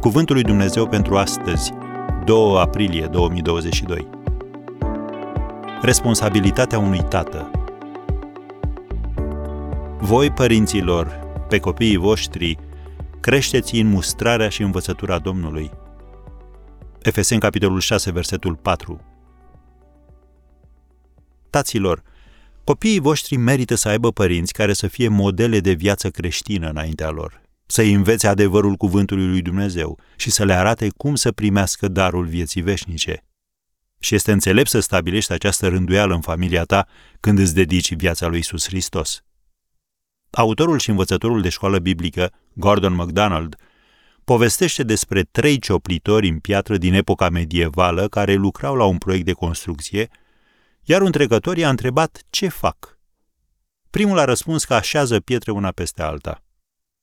Cuvântul lui Dumnezeu pentru astăzi, 2 aprilie 2022. Responsabilitatea unui tată. Voi, părinților, pe copiii voștri, creșteți în mustrarea și învățătura Domnului. Efeseni, capitolul 6, versetul 4. Taților, copiii voștri merită să aibă părinți care să fie modele de viață creștină înaintea lor, să-i învețe adevărul cuvântului lui Dumnezeu și să le arate cum să primească darul vieții veșnice. Și este înțelept să stabilești această rânduială în familia ta când îți dedici viața lui Isus Hristos. Autorul și învățătorul de școală biblică, Gordon MacDonald, povestește despre trei cioplitori în piatră din epoca medievală care lucrau la un proiect de construcție, iar un trecător i-a întrebat ce fac. Primul a răspuns că așează pietre una peste alta.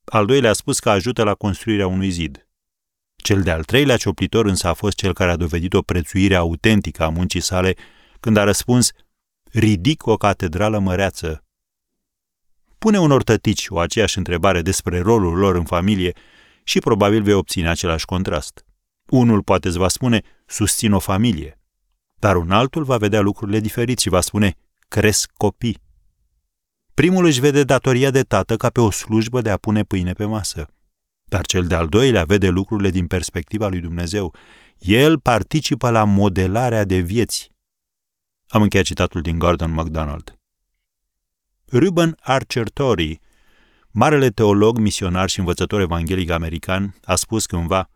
Al doilea a spus că ajută la construirea unui zid. Cel de-al treilea cioplitor însă a fost cel care a dovedit o prețuire autentică a muncii sale când a răspuns ridic o catedrală măreață. Pune unor tătici o aceeași întrebare despre rolul lor în familie și probabil vei obține același contrast. Unul poate îți va spune, susțin o familie, dar un altul va vedea lucrurile diferit și va spune, cresc copii. Primul își vede datoria de tată ca pe o slujbă de a pune pâine pe masă. Dar cel de-al doilea vede lucrurile din perspectiva lui Dumnezeu. El participă la modelarea de vieți. Am încheiat citatul din Gordon MacDonald. Ruben Archer Torrey, marele teolog, misionar și învățător evanghelic american, a spus cândva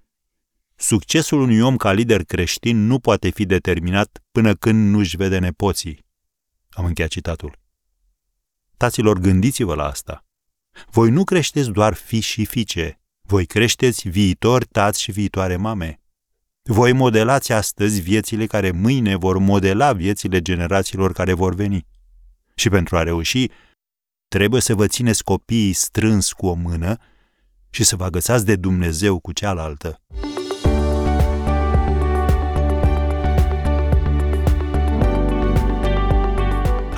Succesul unui om ca lider creștin nu poate fi determinat până când nu-și vede nepoții. Am încheiat citatul. Taților, gândiți-vă la asta. Voi nu creșteți doar fi și fiice, voi creșteți viitori tați și viitoare mame. Voi modelați astăzi viețile care mâine vor modela viețile generațiilor care vor veni. Și pentru a reuși, trebuie să vă țineți copiii strâns cu o mână și să vă agățați de Dumnezeu cu cealaltă.